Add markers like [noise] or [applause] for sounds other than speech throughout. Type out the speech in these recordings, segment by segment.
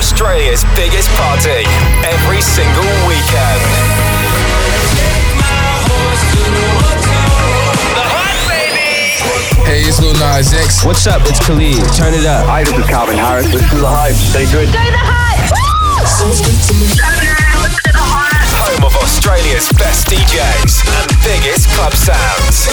Australia's biggest party every single weekend. Hey, it's Lil Nas X. What's up? It's Khalid. Turn it up. Hi, this is Calvin Harris. This is The Hype. Stay good. Go the hype! Home of Australia's best DJs and biggest club sounds.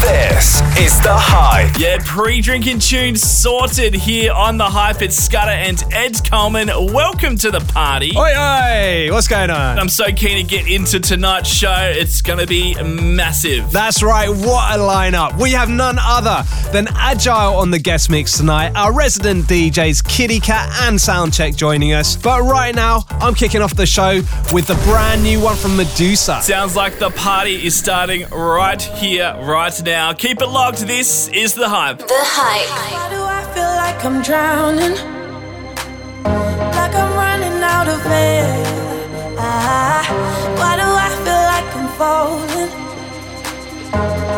This is The Hype. Yeah, pre-drinking tunes sorted here on the hype. It's Scudder and Ed Coleman. Welcome to the party. Oi, oi, what's going on? I'm so keen to get into tonight's show. It's going to be massive. That's right, what a lineup. We have none other than Agile on the guest mix tonight, our resident DJs Kitty Cat and Soundcheck joining us. But right now, I'm kicking off the show with the brand new one from Medusa. Sounds like the party is starting right here, right now. Keep it locked. This is the hype. The hype. Why do I feel like I'm drowning? Like I'm running out of air. Ah, why do I feel like I'm falling?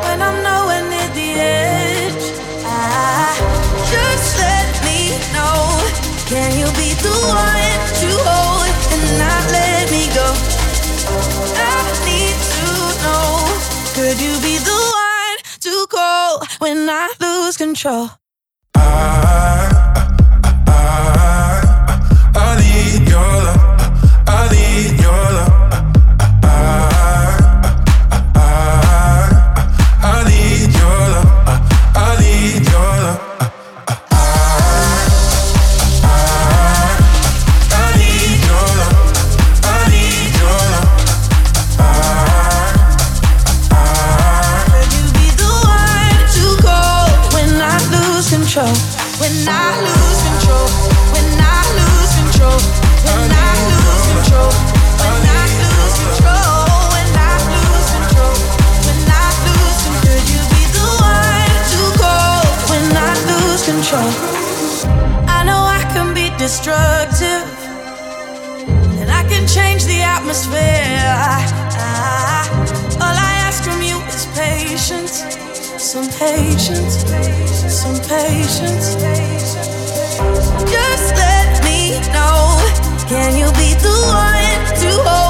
When I'm nowhere near the edge. Ah, just let me know. Can you be the one to hold and not let me go? I need to know. Could you be the one to call when I lose control? I need your love. Atmosphere. Ah, all I ask from you is patience. Some patience. Some patience. Just let me know. Can you be the one to hold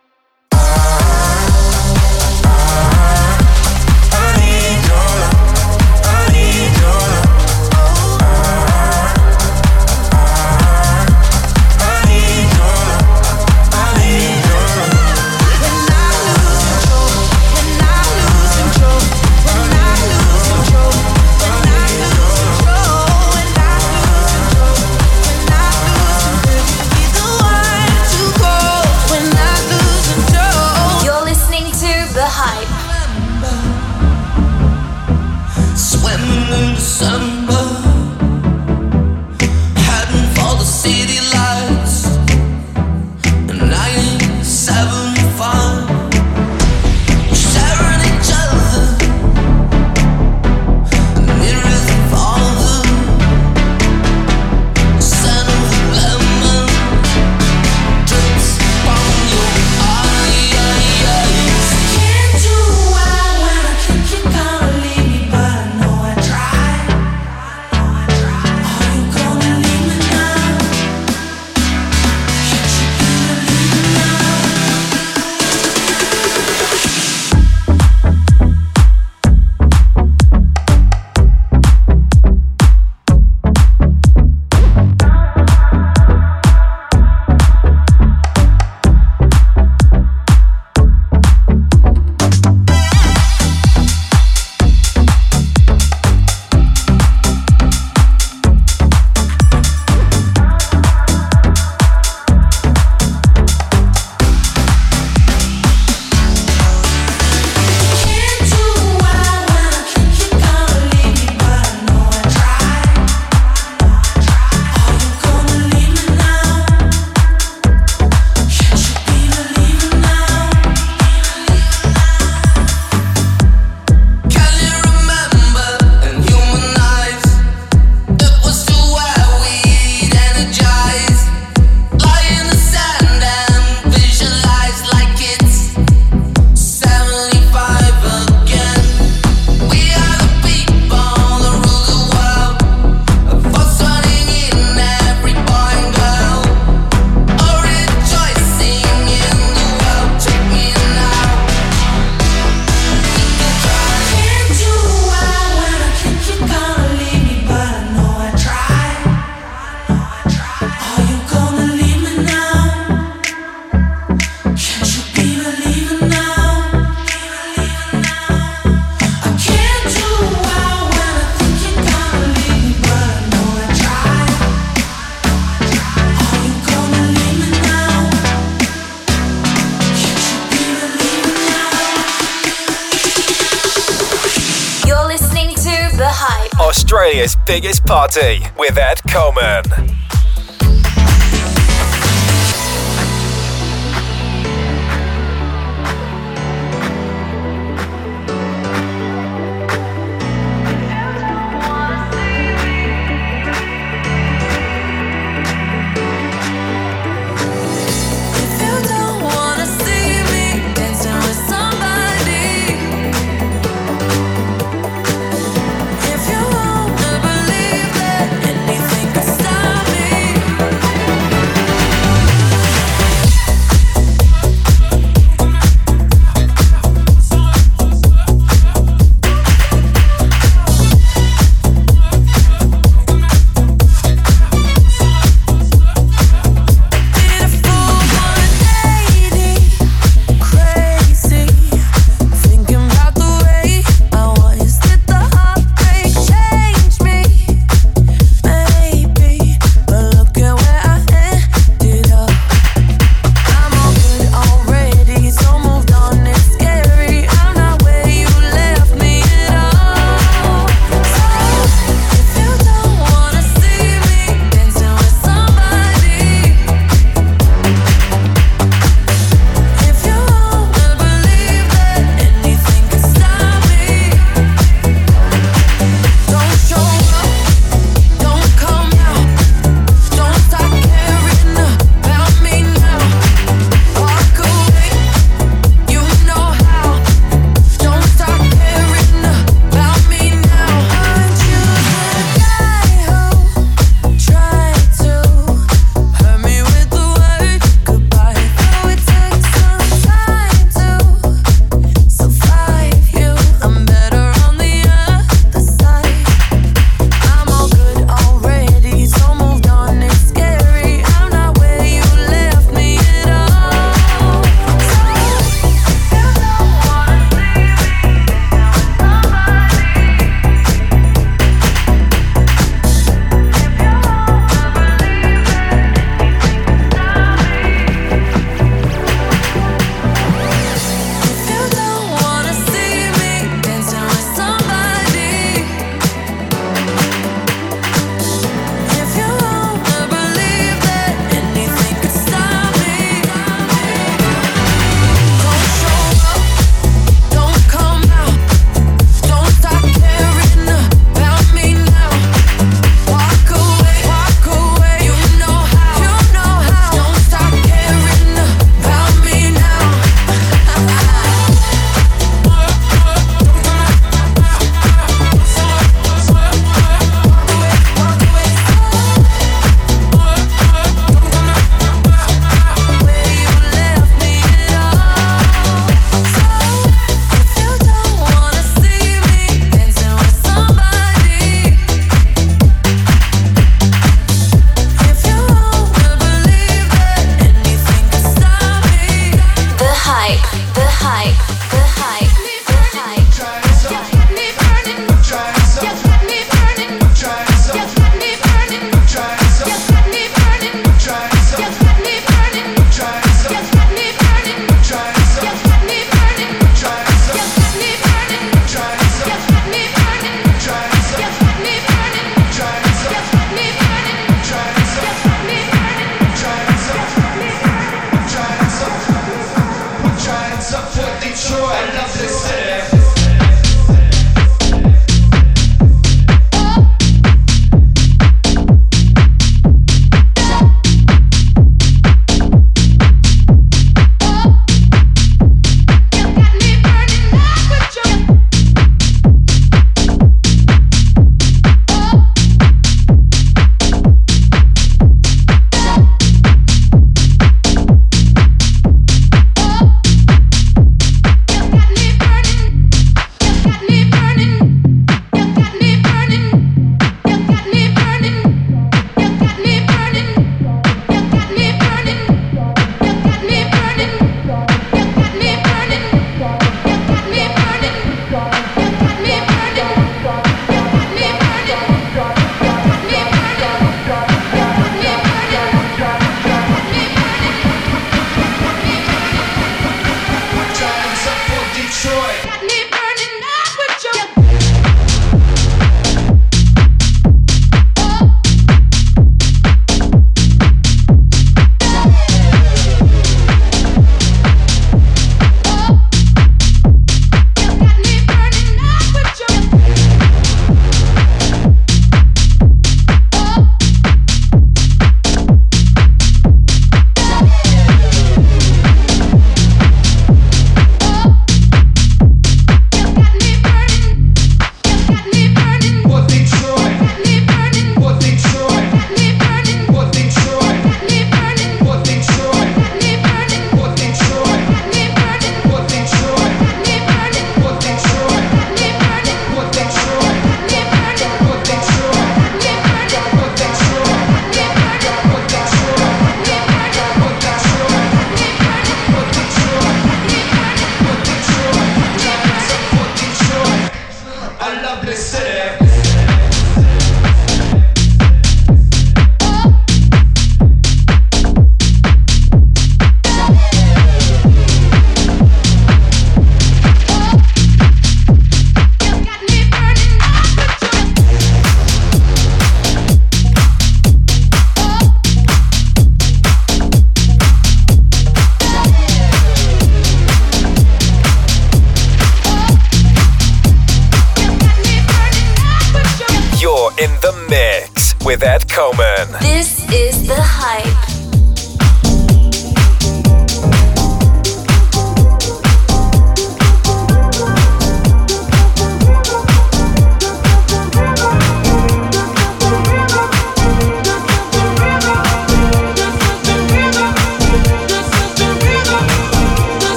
Biggest party with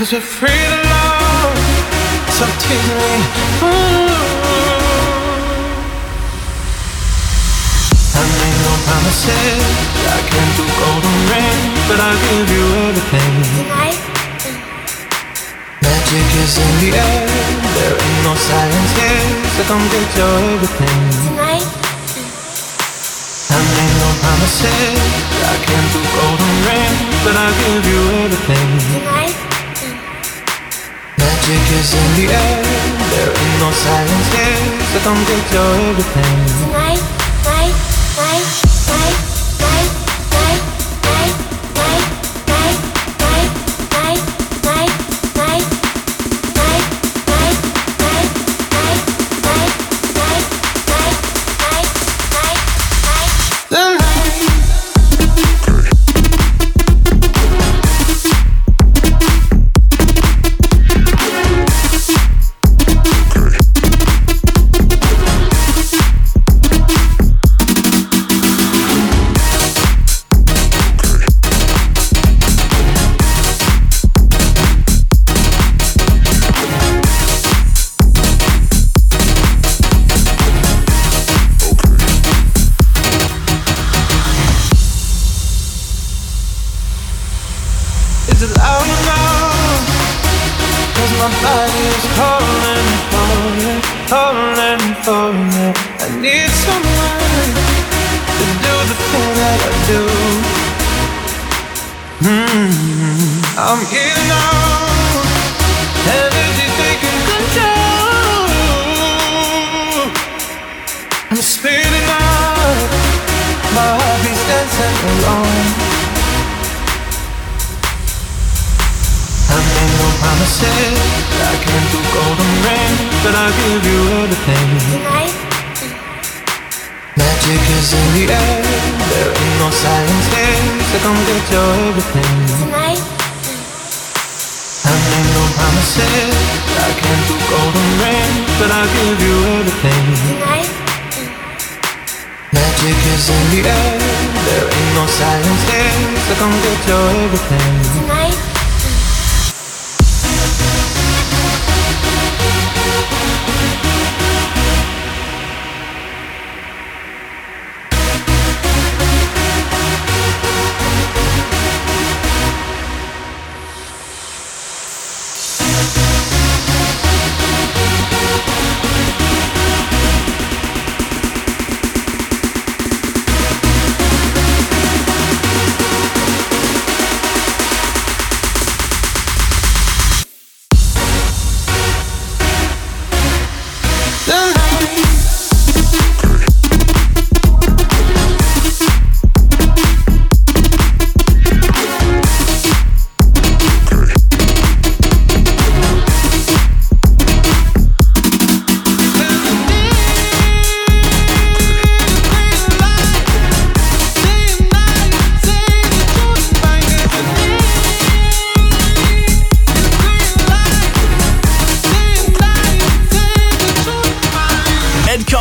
Cause we're free to love, so tease me. Ooh. I made no promises, I can't do golden rings, but I'll give you everything. Tonight, Magic is in the air, there ain't no science here, so come get your everything. tonight, I made no promises, I can't do golden rings, but I'll give you everything. tonight, Magic is in the air, there ain't no science here, so come get your everything. tonight, night, night, night, night,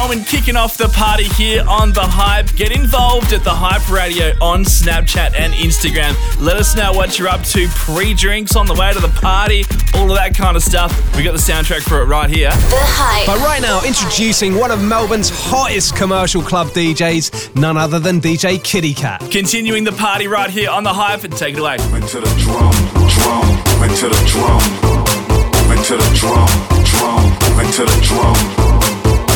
Ed Coleman kicking off the party here on The Hype. Get involved at The Hype Radio on Snapchat and Instagram. Let us know what you're up to, pre drinks on the way to the party, all of that kind of stuff. We got the soundtrack for it right here. The Hype. But right now, introducing one of Melbourne's hottest commercial club DJs, none other than DJ Kitty Cat. Continuing the party right here on The Hype, and take it away. Went to the drum, drum, went to the drum, went to the drum, drum, went to the drum,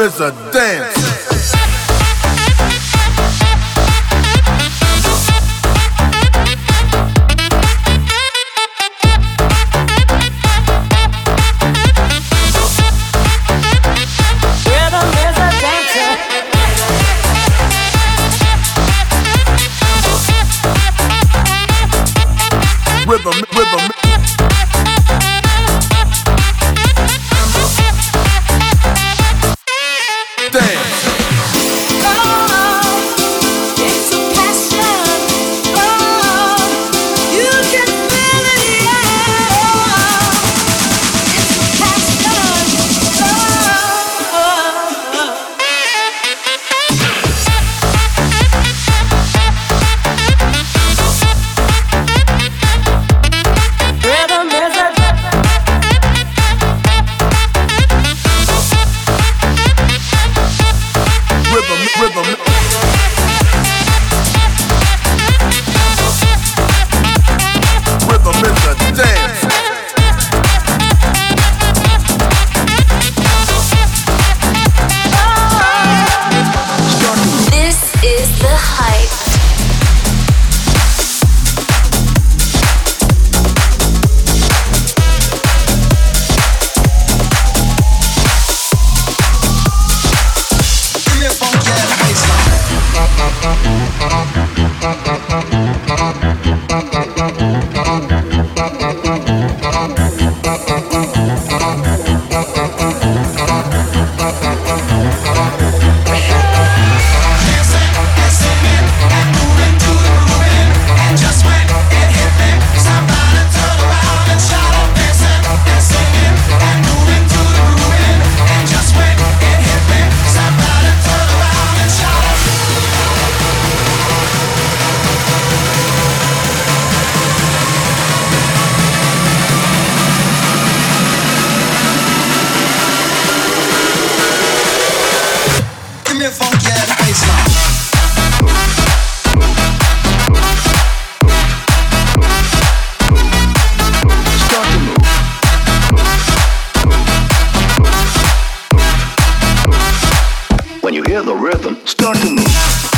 Is a dance. rhythm. Start the move.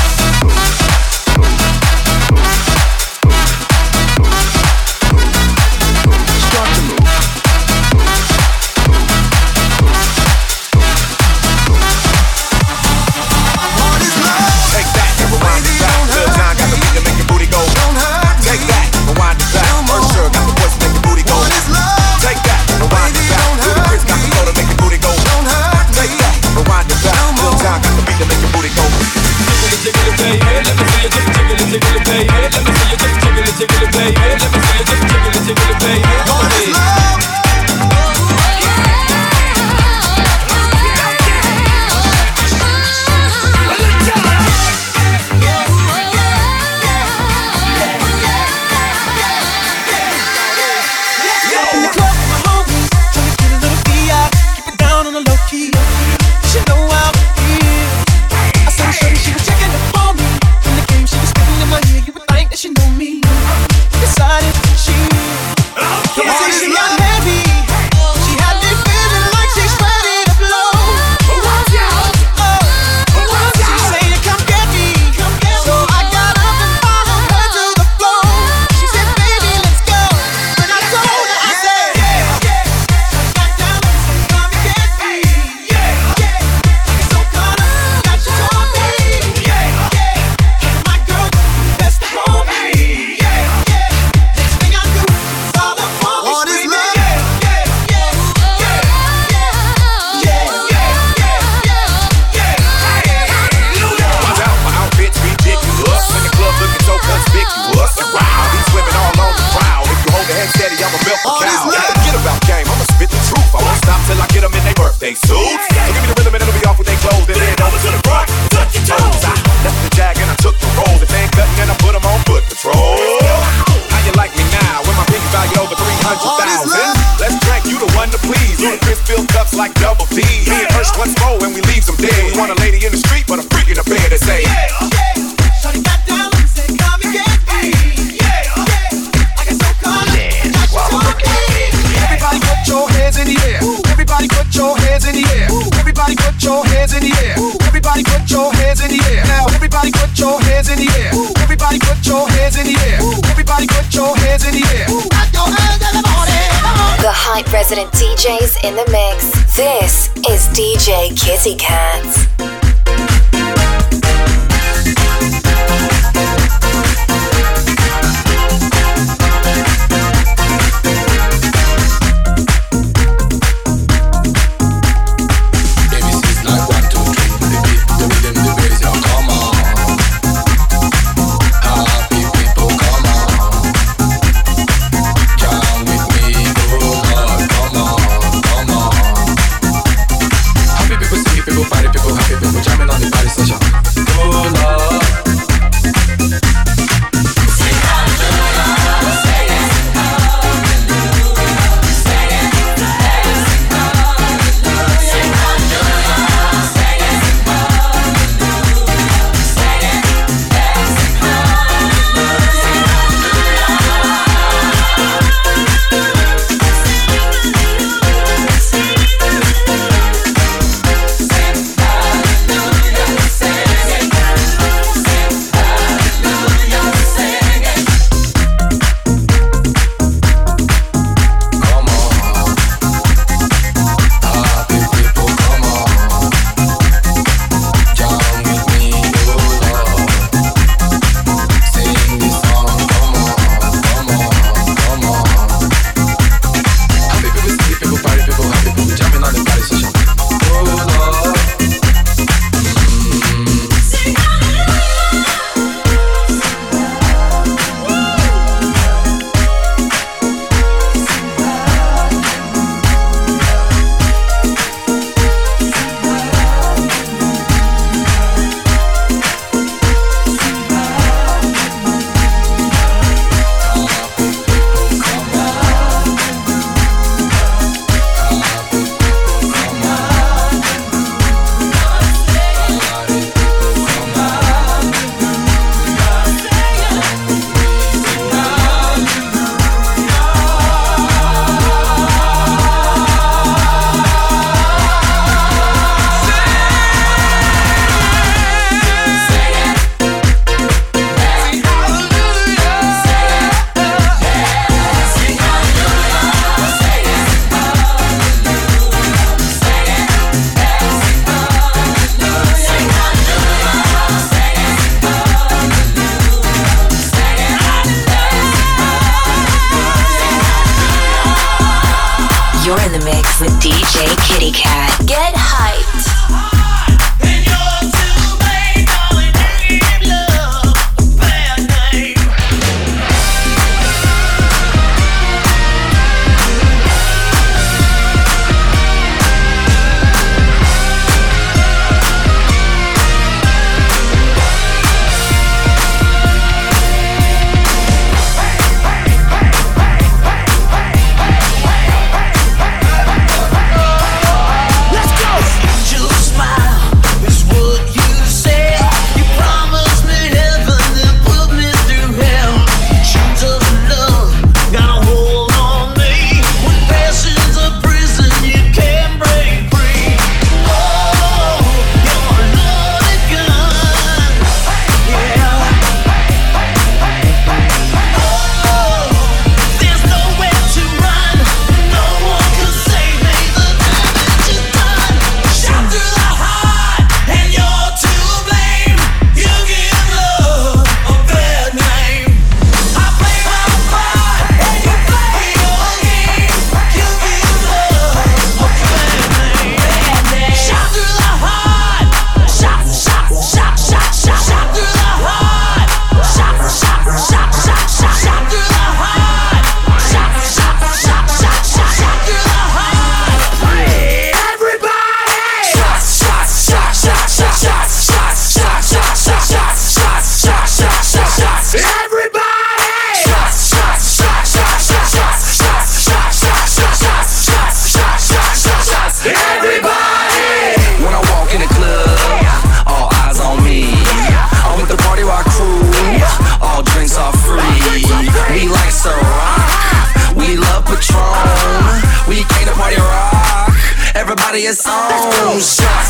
is on. Shot.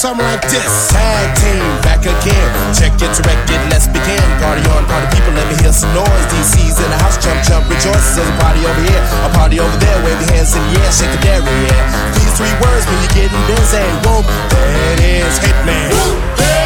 Something like this. Tag team, back again. Check it, direct it, let's begin. Party on, party people, let me hear some noise. DC's in the house, jump, jump, rejoice. There's a party over here, a party over there. Wave your hands in the air, shake the dairy, yeah. These three words when you're getting busy. Whoop, it is, Hitman.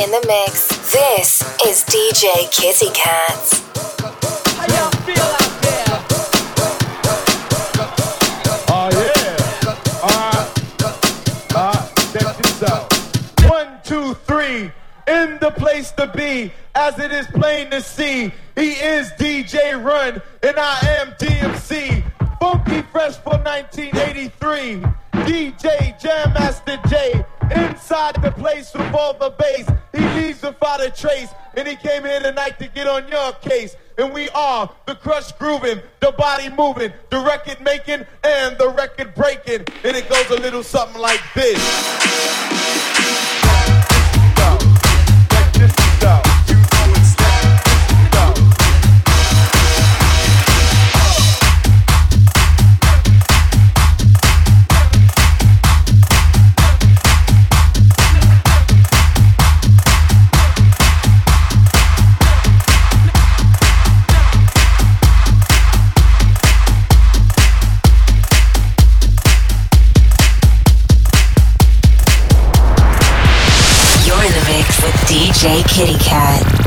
In the mix. This is DJ Kitty Cat. Oh ah, ah, two, three. In the place to be, as it is plain to see. He is DJ Run, and I am DMC. Funky Fresh for 1983. DJ Jam Master Jay. Inside the place with all the bass. He leaves without a trace. And he came here tonight to get on your case. And we are the crush grooving, the body moving, the record making, and the record breaking. And it goes a little something like this. DJ Kitty Cat.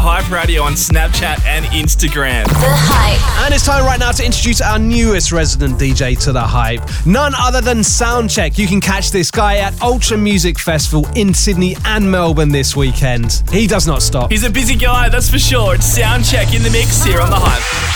Hype Radio on Snapchat and Instagram. The Hype. And it's time right now to introduce our newest resident DJ to The Hype, none other than Soundcheck. You can catch this guy at Ultra Music Festival in Sydney and Melbourne this weekend. He does not stop. He's a busy guy, that's for sure. It's Soundcheck in the mix here on The Hype.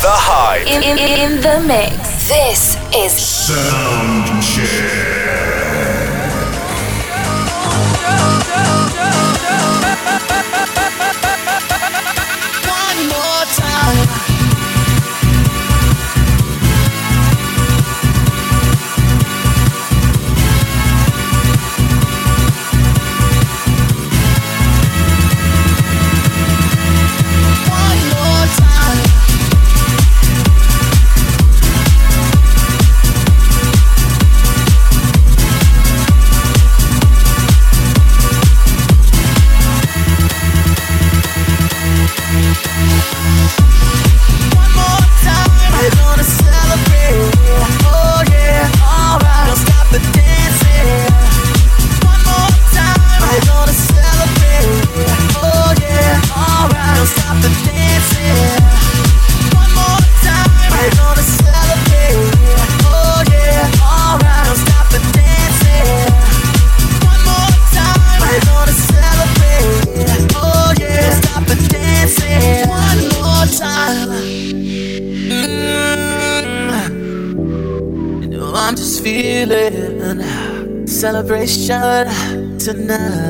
The Hype. In, in, in the mix. This is Sound tonight.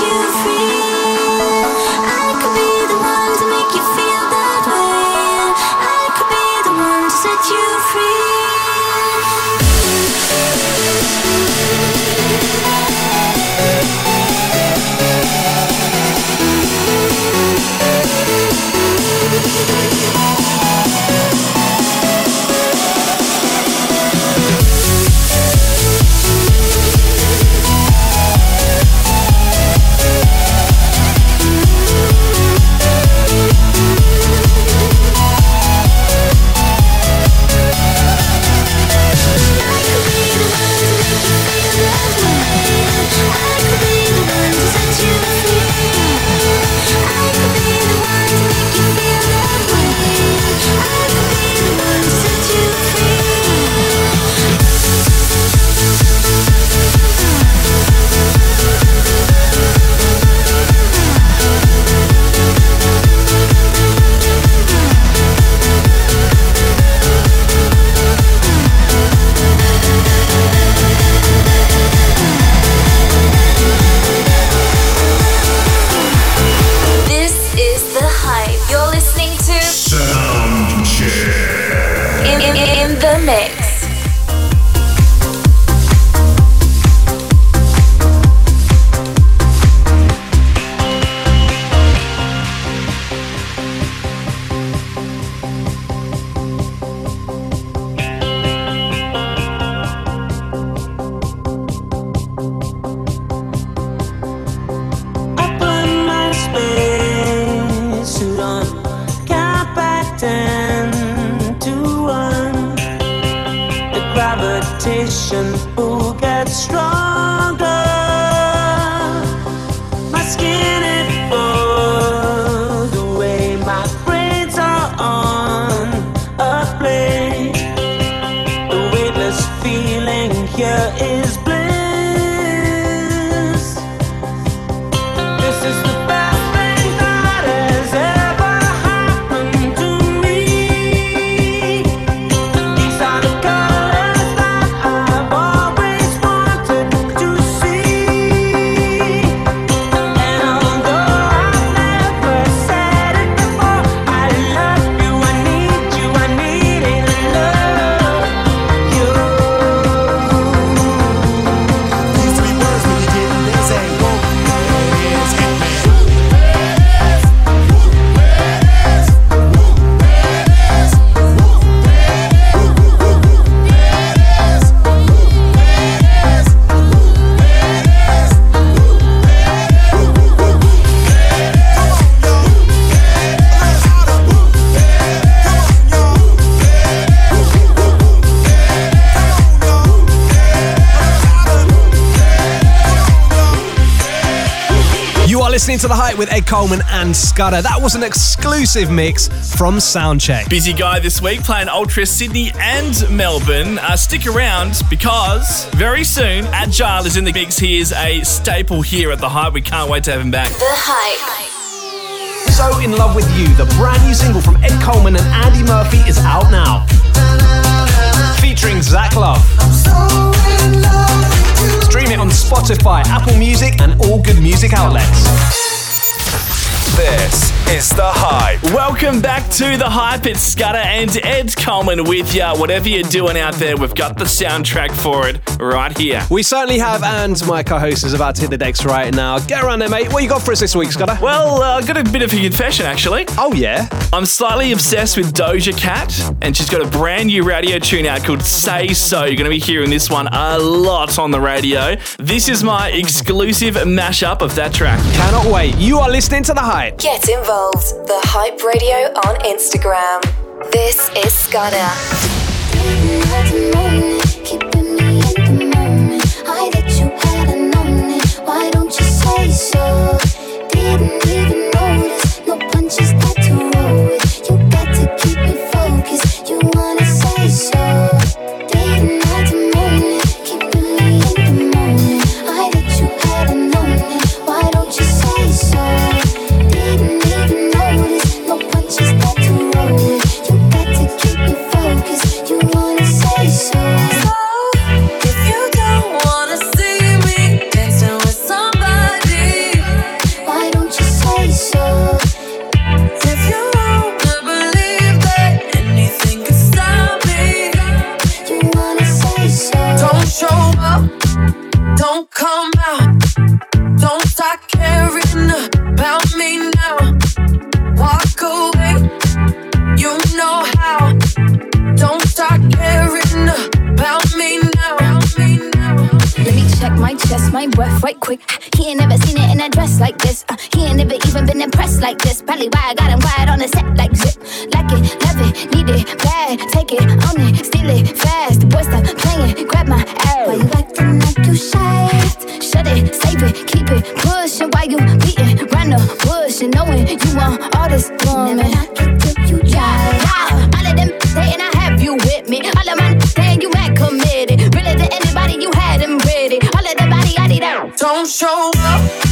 you feel listening to The Hype with Ed Coleman and Scudder. That was an exclusive mix from Soundcheck. Busy guy this week playing Ultra Sydney and Melbourne. Uh, stick around because very soon Agile is in the mix. He is a staple here at The Hype. We can't wait to have him back. The Hype. So in Love with You, the brand new single from Ed Coleman and Andy Murphy is out now. Featuring Zach Love. Stream it on Spotify, Apple Music, and all good music outlets. This is The Hype. Welcome back to The Hype. It's Scudder and Ed Coleman with you. Whatever you're doing out there, we've got the soundtrack for it right here. We certainly have, and my co-host is about to hit the decks right now. Get around there, mate. What you got for us this week, Scudder? Well, uh, I've got a bit of a confession, actually. Oh, yeah? I'm slightly obsessed with Doja Cat, and she's got a brand new radio tune out called Say So. You're going to be hearing this one a lot on the radio. This is my exclusive mashup of that track. Cannot wait. You are listening to The Hype. Get involved. The Hype Radio on Instagram. This is Scudder. Quick. He ain't never seen it in a dress like this. Uh, he ain't never even been impressed like this. Probably why I got him quiet on the set like zip. Like it, love it, need it, bad. Take it, own it, steal it, fast. The boy stop playing, grab my ass. Why you acting like you shy? Shut it, save it, keep it, push it while you beating round the bush and knowing you want all this woman. Yeah, Don't show up,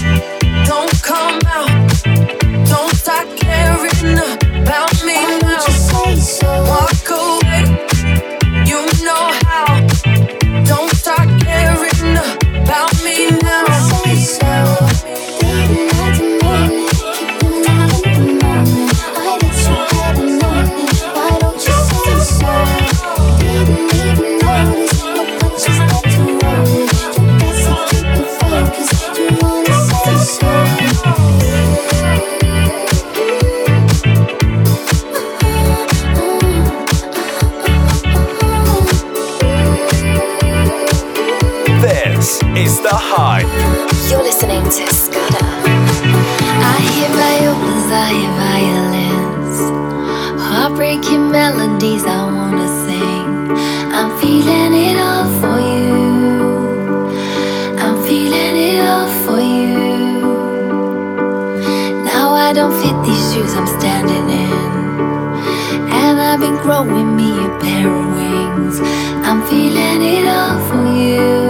is the hype. You're listening to Scudder. I hear violins, I hear violins. Heartbreaking melodies I wanna sing. I'm feeling it all for you. I'm feeling it all for you. Now I don't fit these shoes I'm standing in. And I've been growing me a pair of wings. I'm feeling it all for you.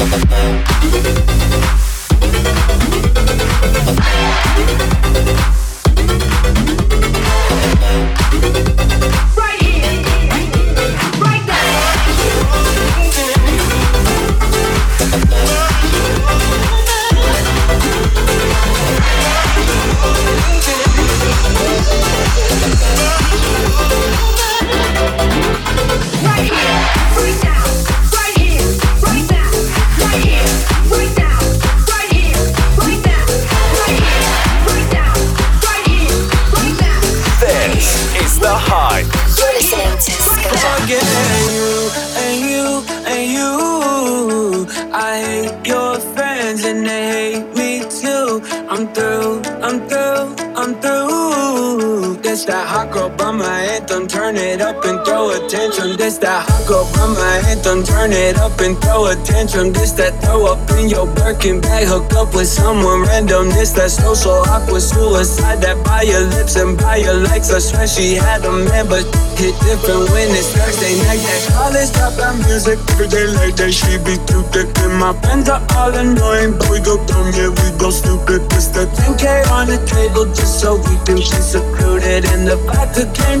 Right here, free now. the You're listening to Sky. You and you and you. I hate your friends and they hate me too. I'm through, I'm through, I'm through. That's that hot girl by my head Birkin turn it up and throw attention this da go from my head I'm turn it up and throw attention this that throw up in your barking back hooked up with someone random. This that social awkward suicide that by your lips and by your likes. I swear she had a man, but hit different when it's Thursday night. That college dropout music every day like that. She be too thick, and my friends are all annoying. But we go dumb, yeah, we go stupid. This that 10K on the table just so we can be secluded. And the vodka came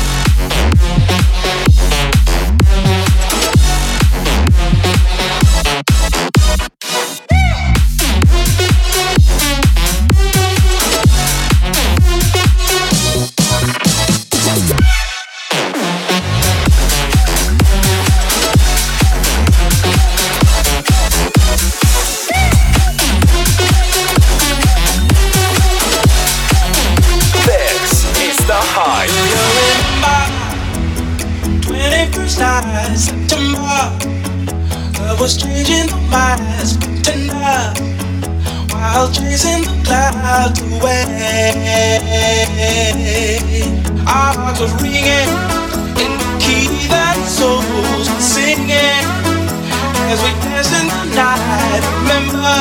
Chasing the away. Our hearts were ringing in the key that souls were singing as we danced in the night. Remember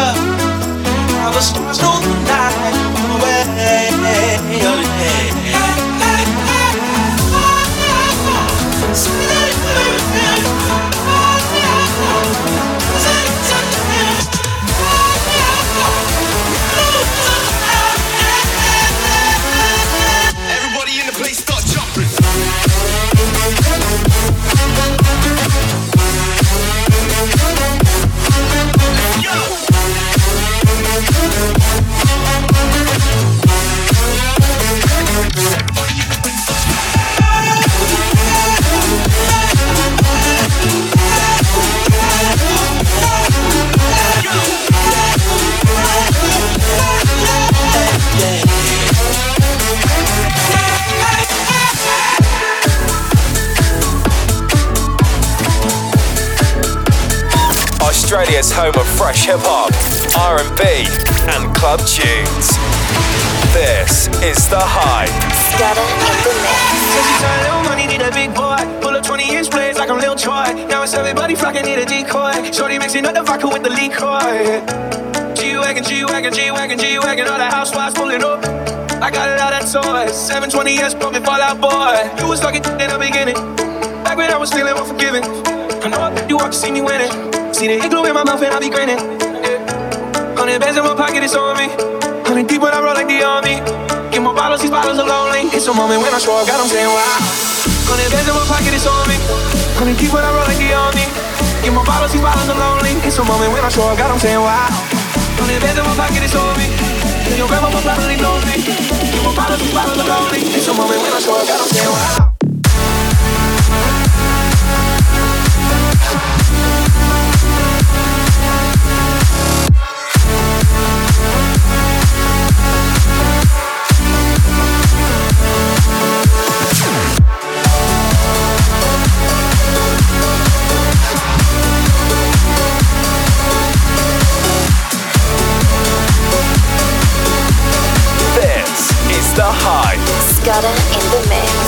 how the stars stole the night away. Australia's home of fresh hip hop, R&B, and club tunes. This is the hype. Scudder in the mix. Turned little money, need a big boy. Pull up 20 inch blades like I'm Lil Troy. Now it's everybody flocking, need a decoy. Shorty mixing up the vodka with the liquor. G-Wagon, G-Wagon, G-Wagon, G-Wagon, all the housewives pulling up. I got a lot of toys. 720S broken Fallout Boy. You was talking in the beginning. Back when I was feeling unforgiving. I know you want to see me winning. See the igloo in my mouth and I be grinning. Hundred bands in my pocket, it's on me. Hundred deep when I roll like the army. Get more bottles, these bottles are lonely. It's a moment when I show up, God, I'm saying wow. Hundred bands in my pocket, it's on me. Hundred deep when I roll like the army. Get more bottles, these bottles are lonely. It's a moment when I show up, God, I'm saying wow. Hundred bands in my pocket, it's on me. Your grandma probably know me. Get more bottles, these bottles are lonely. It's a moment when I show up, God, I'm saying wow. Scudder in the mix.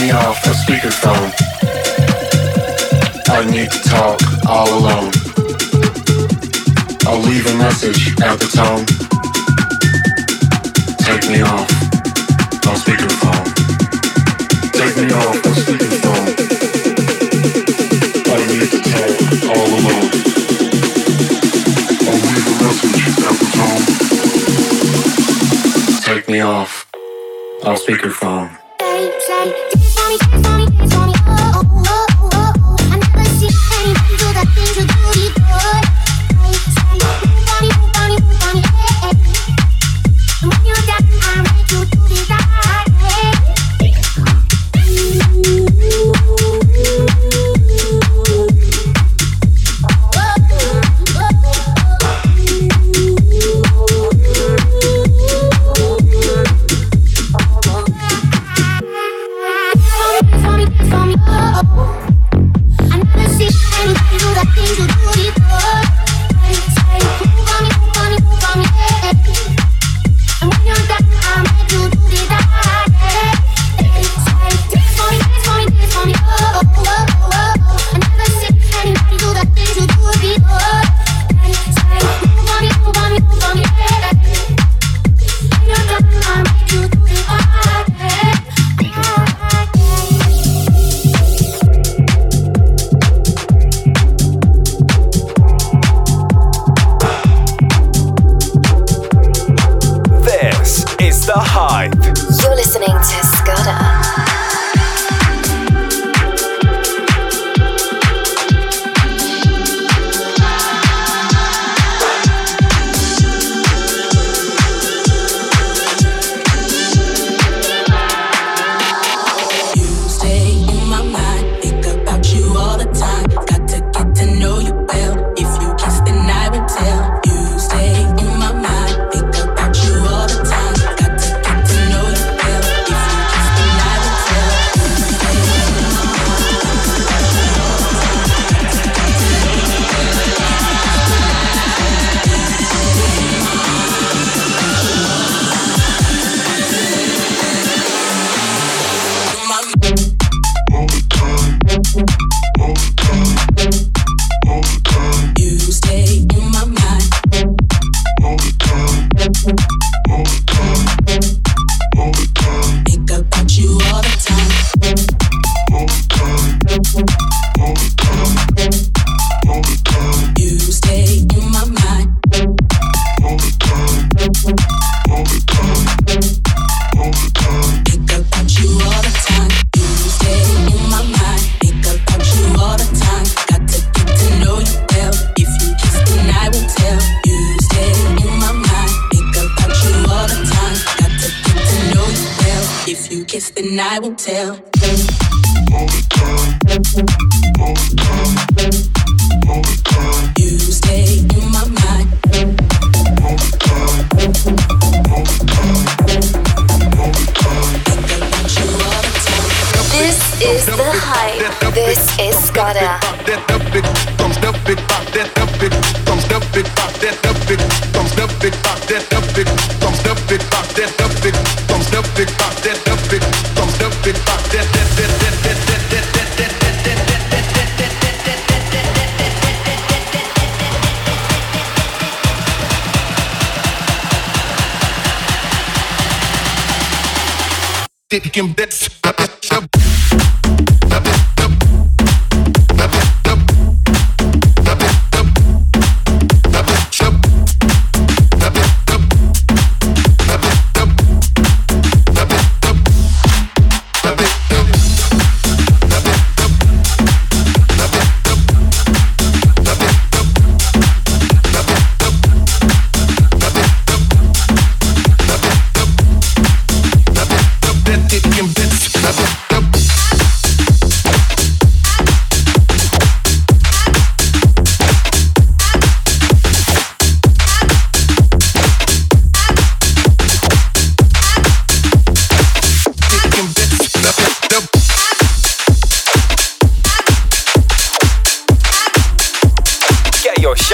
Me off the speakerphone. I need to talk all alone. I'll leave a message at the tone. Take me off on speakerphone. Take me off on speakerphone. I need to talk all alone. I'll leave a message at the tone. Take me off on speakerphone. Say,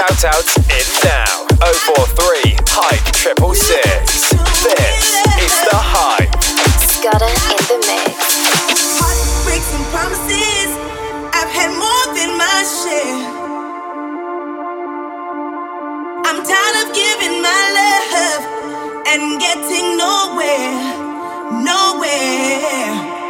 Shoutouts in now. 043 Hype 666. This is The Hype. Scudder in the mix. Heartbreaks and promises. I've had more than my share. I'm tired of giving my love and getting nowhere. Nowhere.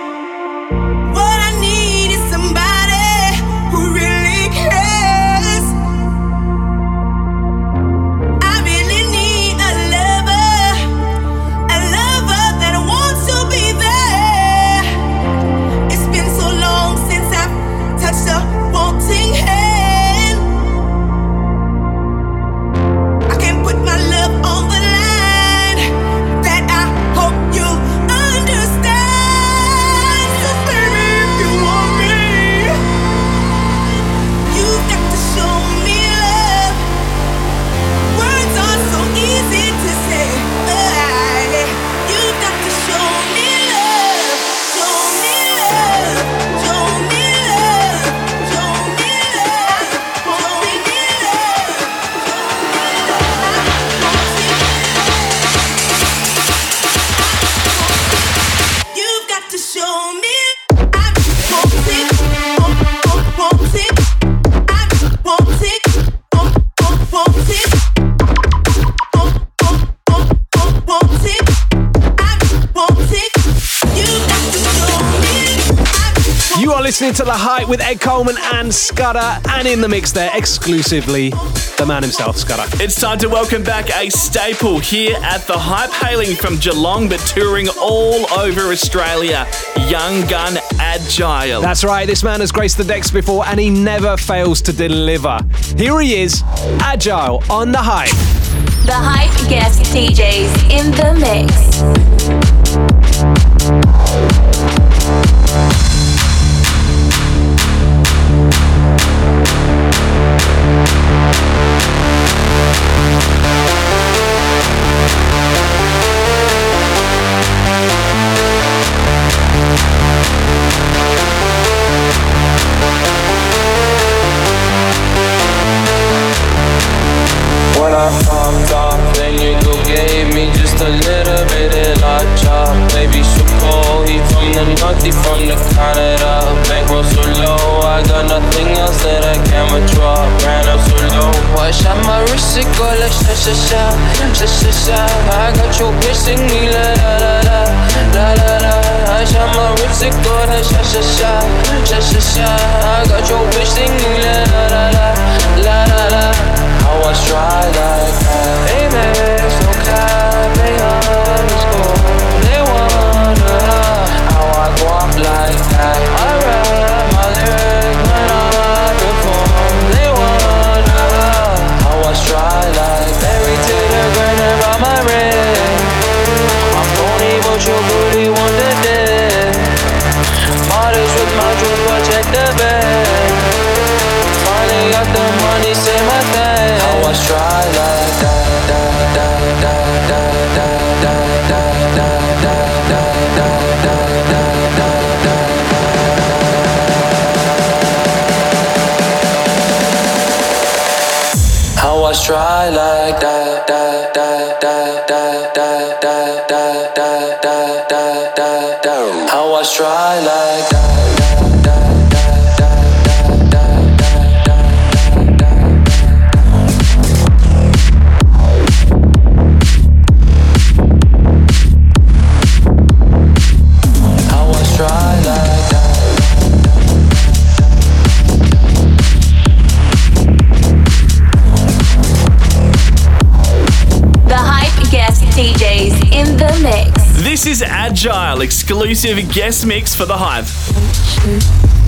listening to The Hype with Ed Coleman and Scudder, and in the mix there exclusively the man himself, Scudder. It's time to welcome back a staple here at The Hype, hailing from Geelong but touring all over Australia. Young Gun Agile. That's right, this man has graced the decks before and he never fails to deliver. Here he is, Agile on The Hype. The Hype guest DJs in the mix. Try exclusive guest mix for the Hype.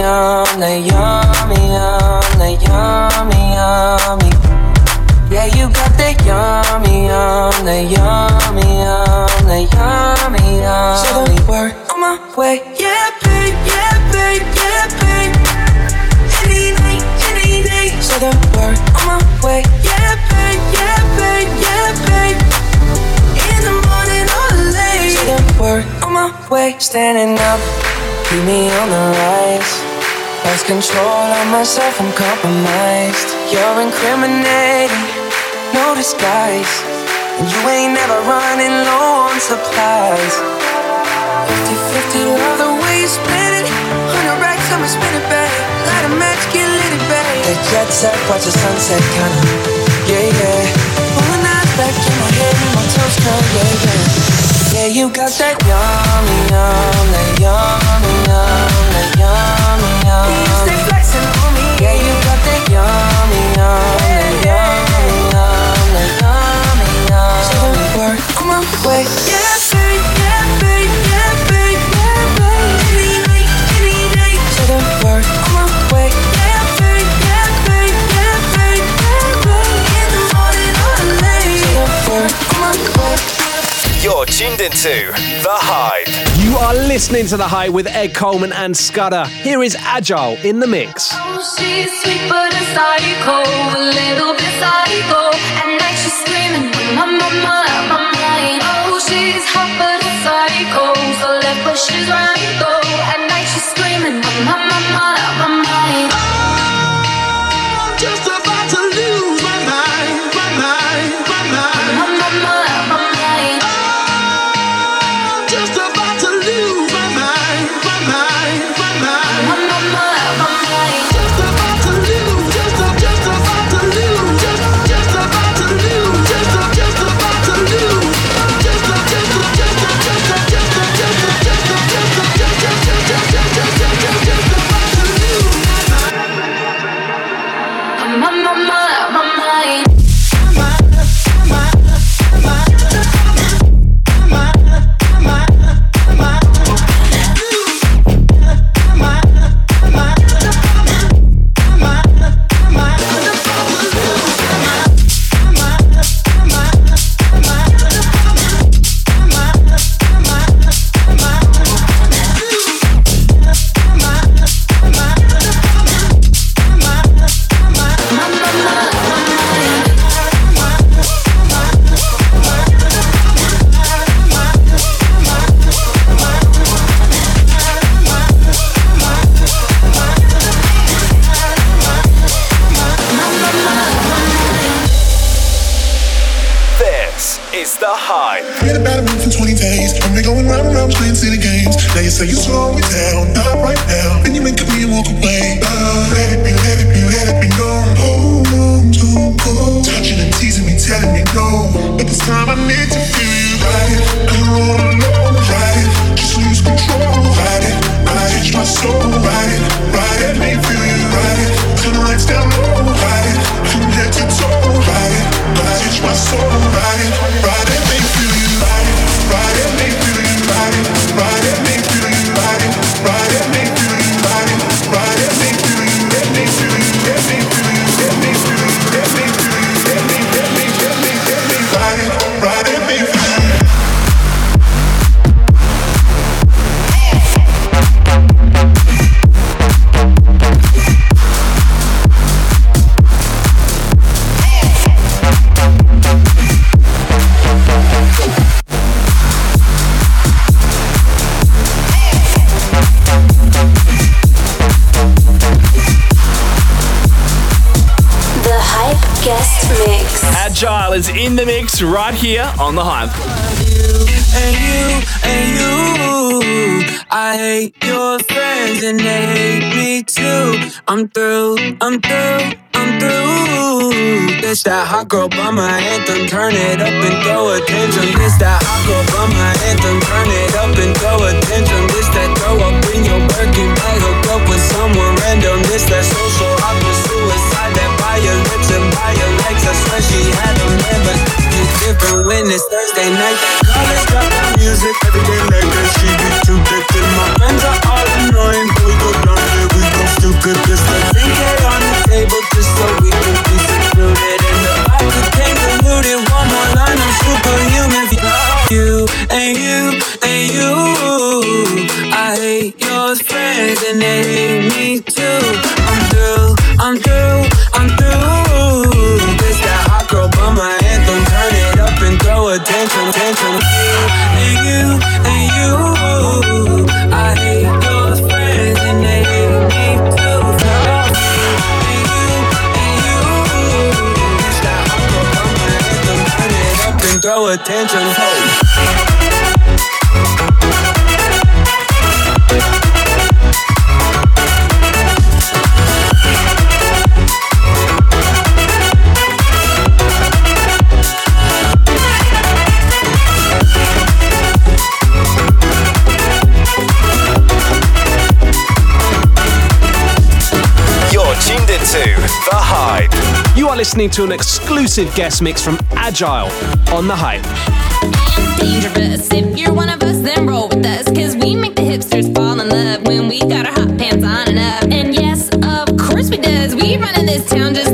Yummy, yummy, yum, that yummy, yummy. Yeah, you got that yummy, yum, that yummy, yum, that yummy, way. Yeah, babe, yeah, babe, yeah, babe. Any night, any day. Say the word on my way. Yeah, babe, yeah, babe, yeah, babe. In the morning or late. Say the word on my way. Standing up, keep me on the rise. Lost control of myself, I'm compromised. You're incriminating, no disguise. And you ain't never running low on supplies. 50-50, love the way you split it. 100 racks, I'ma spin it back. Light a match, get lit it back. The jet set, watch the sunset, kinda. Yeah, yeah. Pulling eyes back in my head, and my toes curl, yeah, yeah. Yeah, you got that yummy, yum, that yummy, yum, that yummy, yum. You stay flexing on me. Yeah, you got that yummy, yum, that yummy, yum, that yummy, yum. Say the word on my way. Yeah, You're tuned into The Hype. You are listening to The Hype with Ed Coleman and Scudder. Here is Agile in the mix. Oh, she's sweet but a psycho, a little bit psycho. At night she's screaming, my mama, my mind. Oh, she's hot but a psycho, so left but she's right though. At night she's screaming, my right here on The Hype. and you, and you. I hate your friends and they hate me too. I'm through, I'm through, I'm through. That hot girl anthem, turn it listening to an exclusive guest mix from Agile on The Hype. Dangerous. If you're one of us, then roll with us. Cause we make the hipsters fall in love when we got our hot pants on and up. And yes, of course we does. We this town just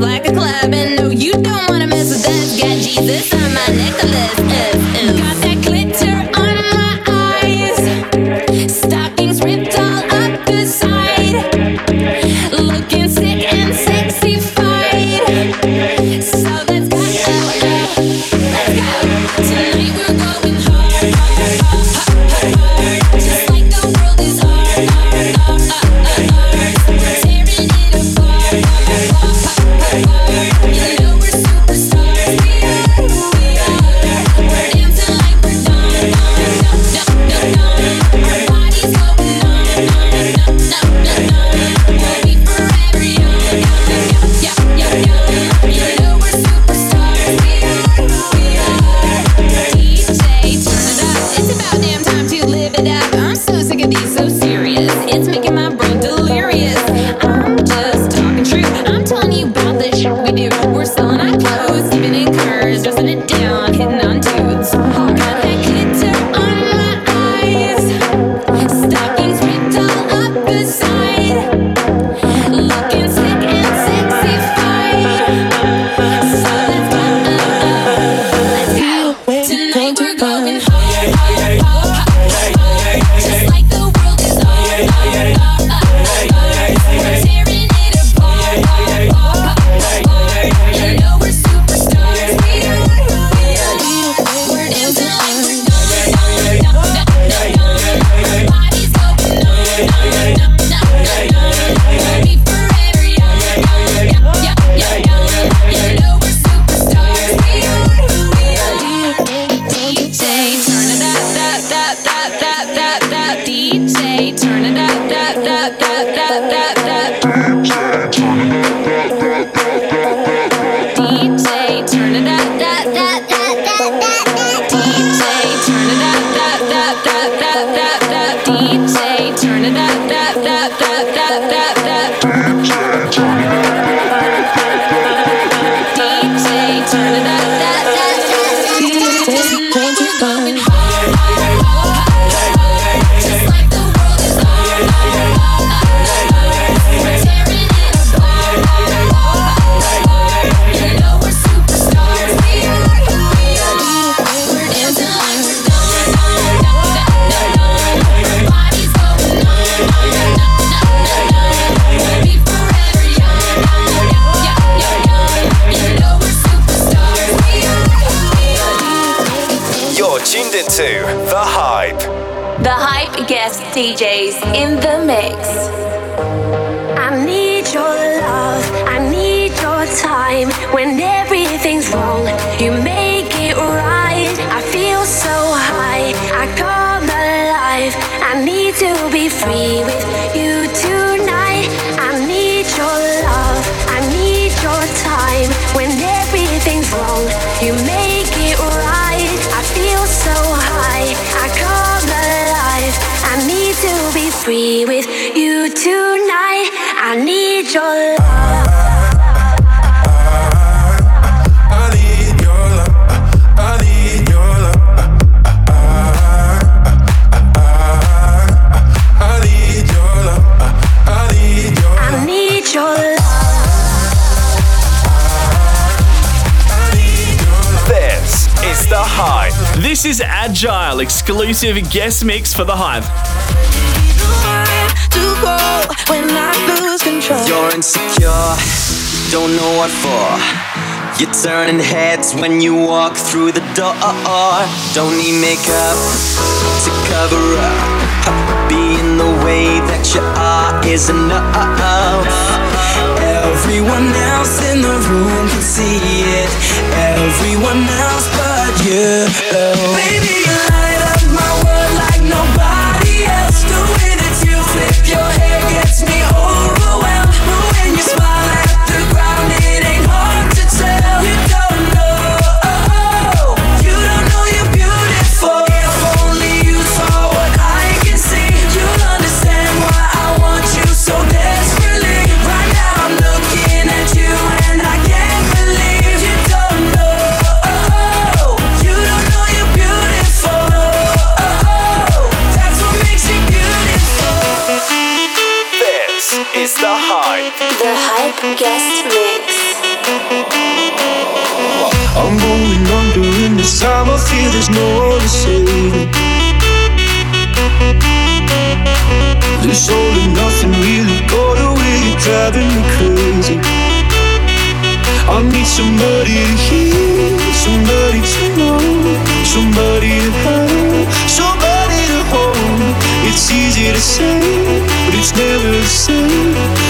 This is Agile, exclusive guest mix for The Hype. You're insecure, don't know what for. You're turning heads when you walk through the door. Don't need makeup to cover up. Being the way that you are is enough. Everyone else in the room can see it. Everyone else. Baby, you light up my world like nobody else. Way that you flip your hair Guest Mix. I'm going under in this time. I feel there's no one to save. This all and nothing really got away, you're driving me crazy. I need somebody to hear, somebody to know, somebody to have, somebody to hold. It's easy to say, but it's never the same.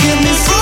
Get me through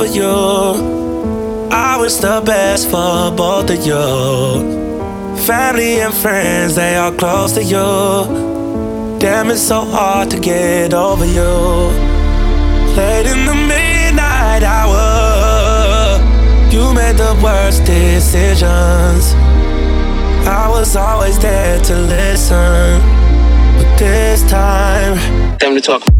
for you. I was the best for both of you. Family and friends, they are close to you. Damn, it's so hard to get over you. Late in the midnight hour, you made the worst decisions. I was always there to listen, but this time, time to talk.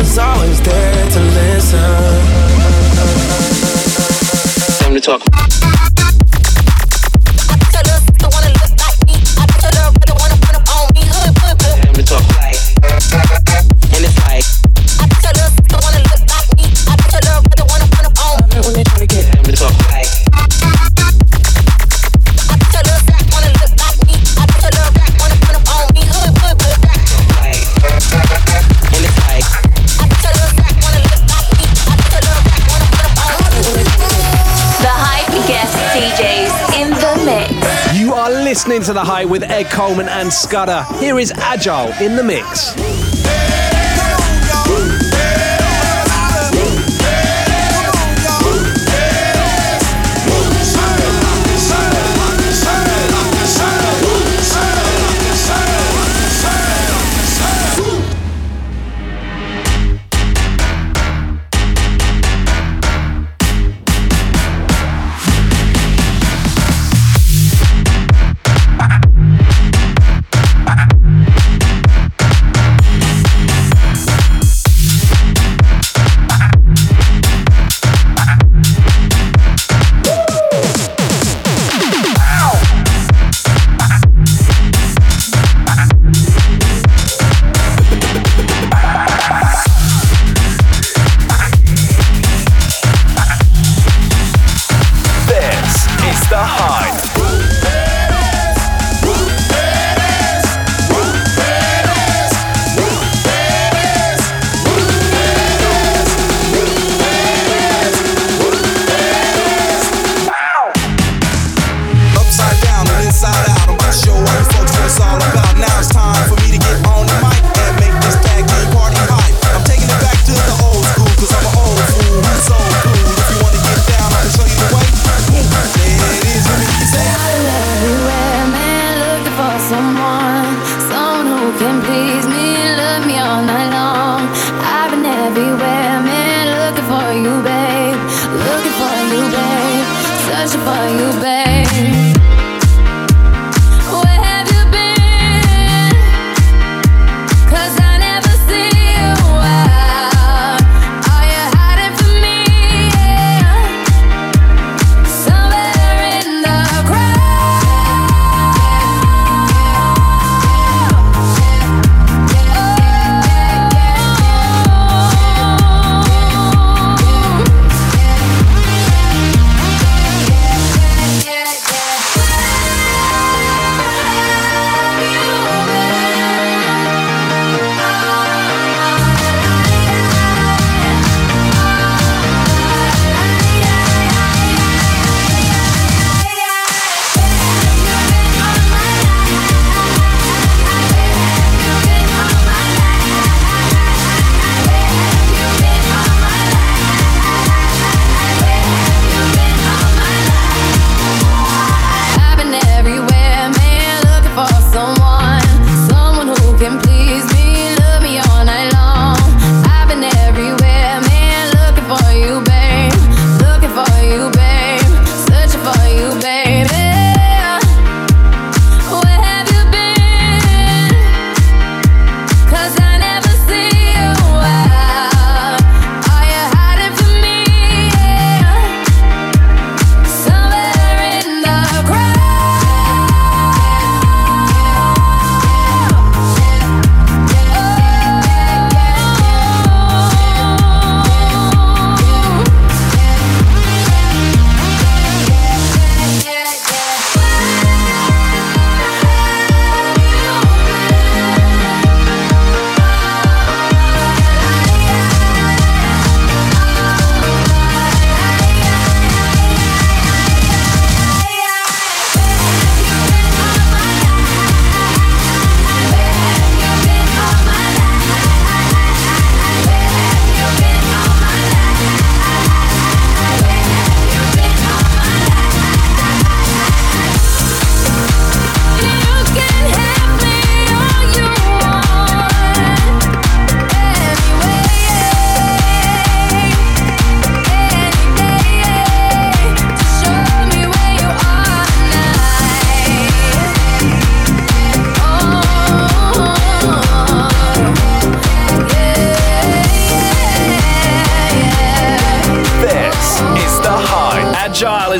was always there to listen. Time to talk. listening to The Hype with Ed Coleman and Scudder. Here is Agile in the Mix.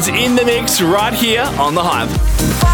In the mix right here on the Hype.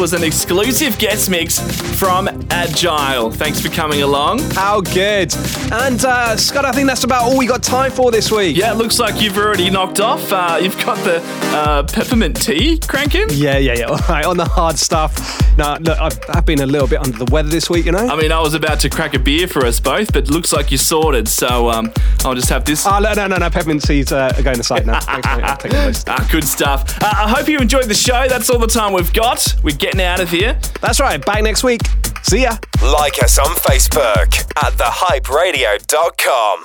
Was an exclusive guest mix from Agile. Thanks for coming along. How good. And uh, Scott, I think that's about all we got time for this week. Yeah, it looks like you've already knocked off. Uh, you've got the uh, peppermint tea cranking. Yeah, yeah, yeah. [laughs] All right, on the hard stuff. Now, look, I've, I've been a little bit under the weather this week, you know. I mean, I was about to crack a beer for us both, but looks like you're sorted. So um, I'll just have this. Oh, no, no, no, no. Peppermint seeds uh, are going aside now. Thanks, mate. I'll take those. Ah, good stuff. Uh, I hope you enjoyed the show. That's all the time we've got. We're getting out of here. That's right. Back next week. See ya. Like us on Facebook at thehyperadio.com.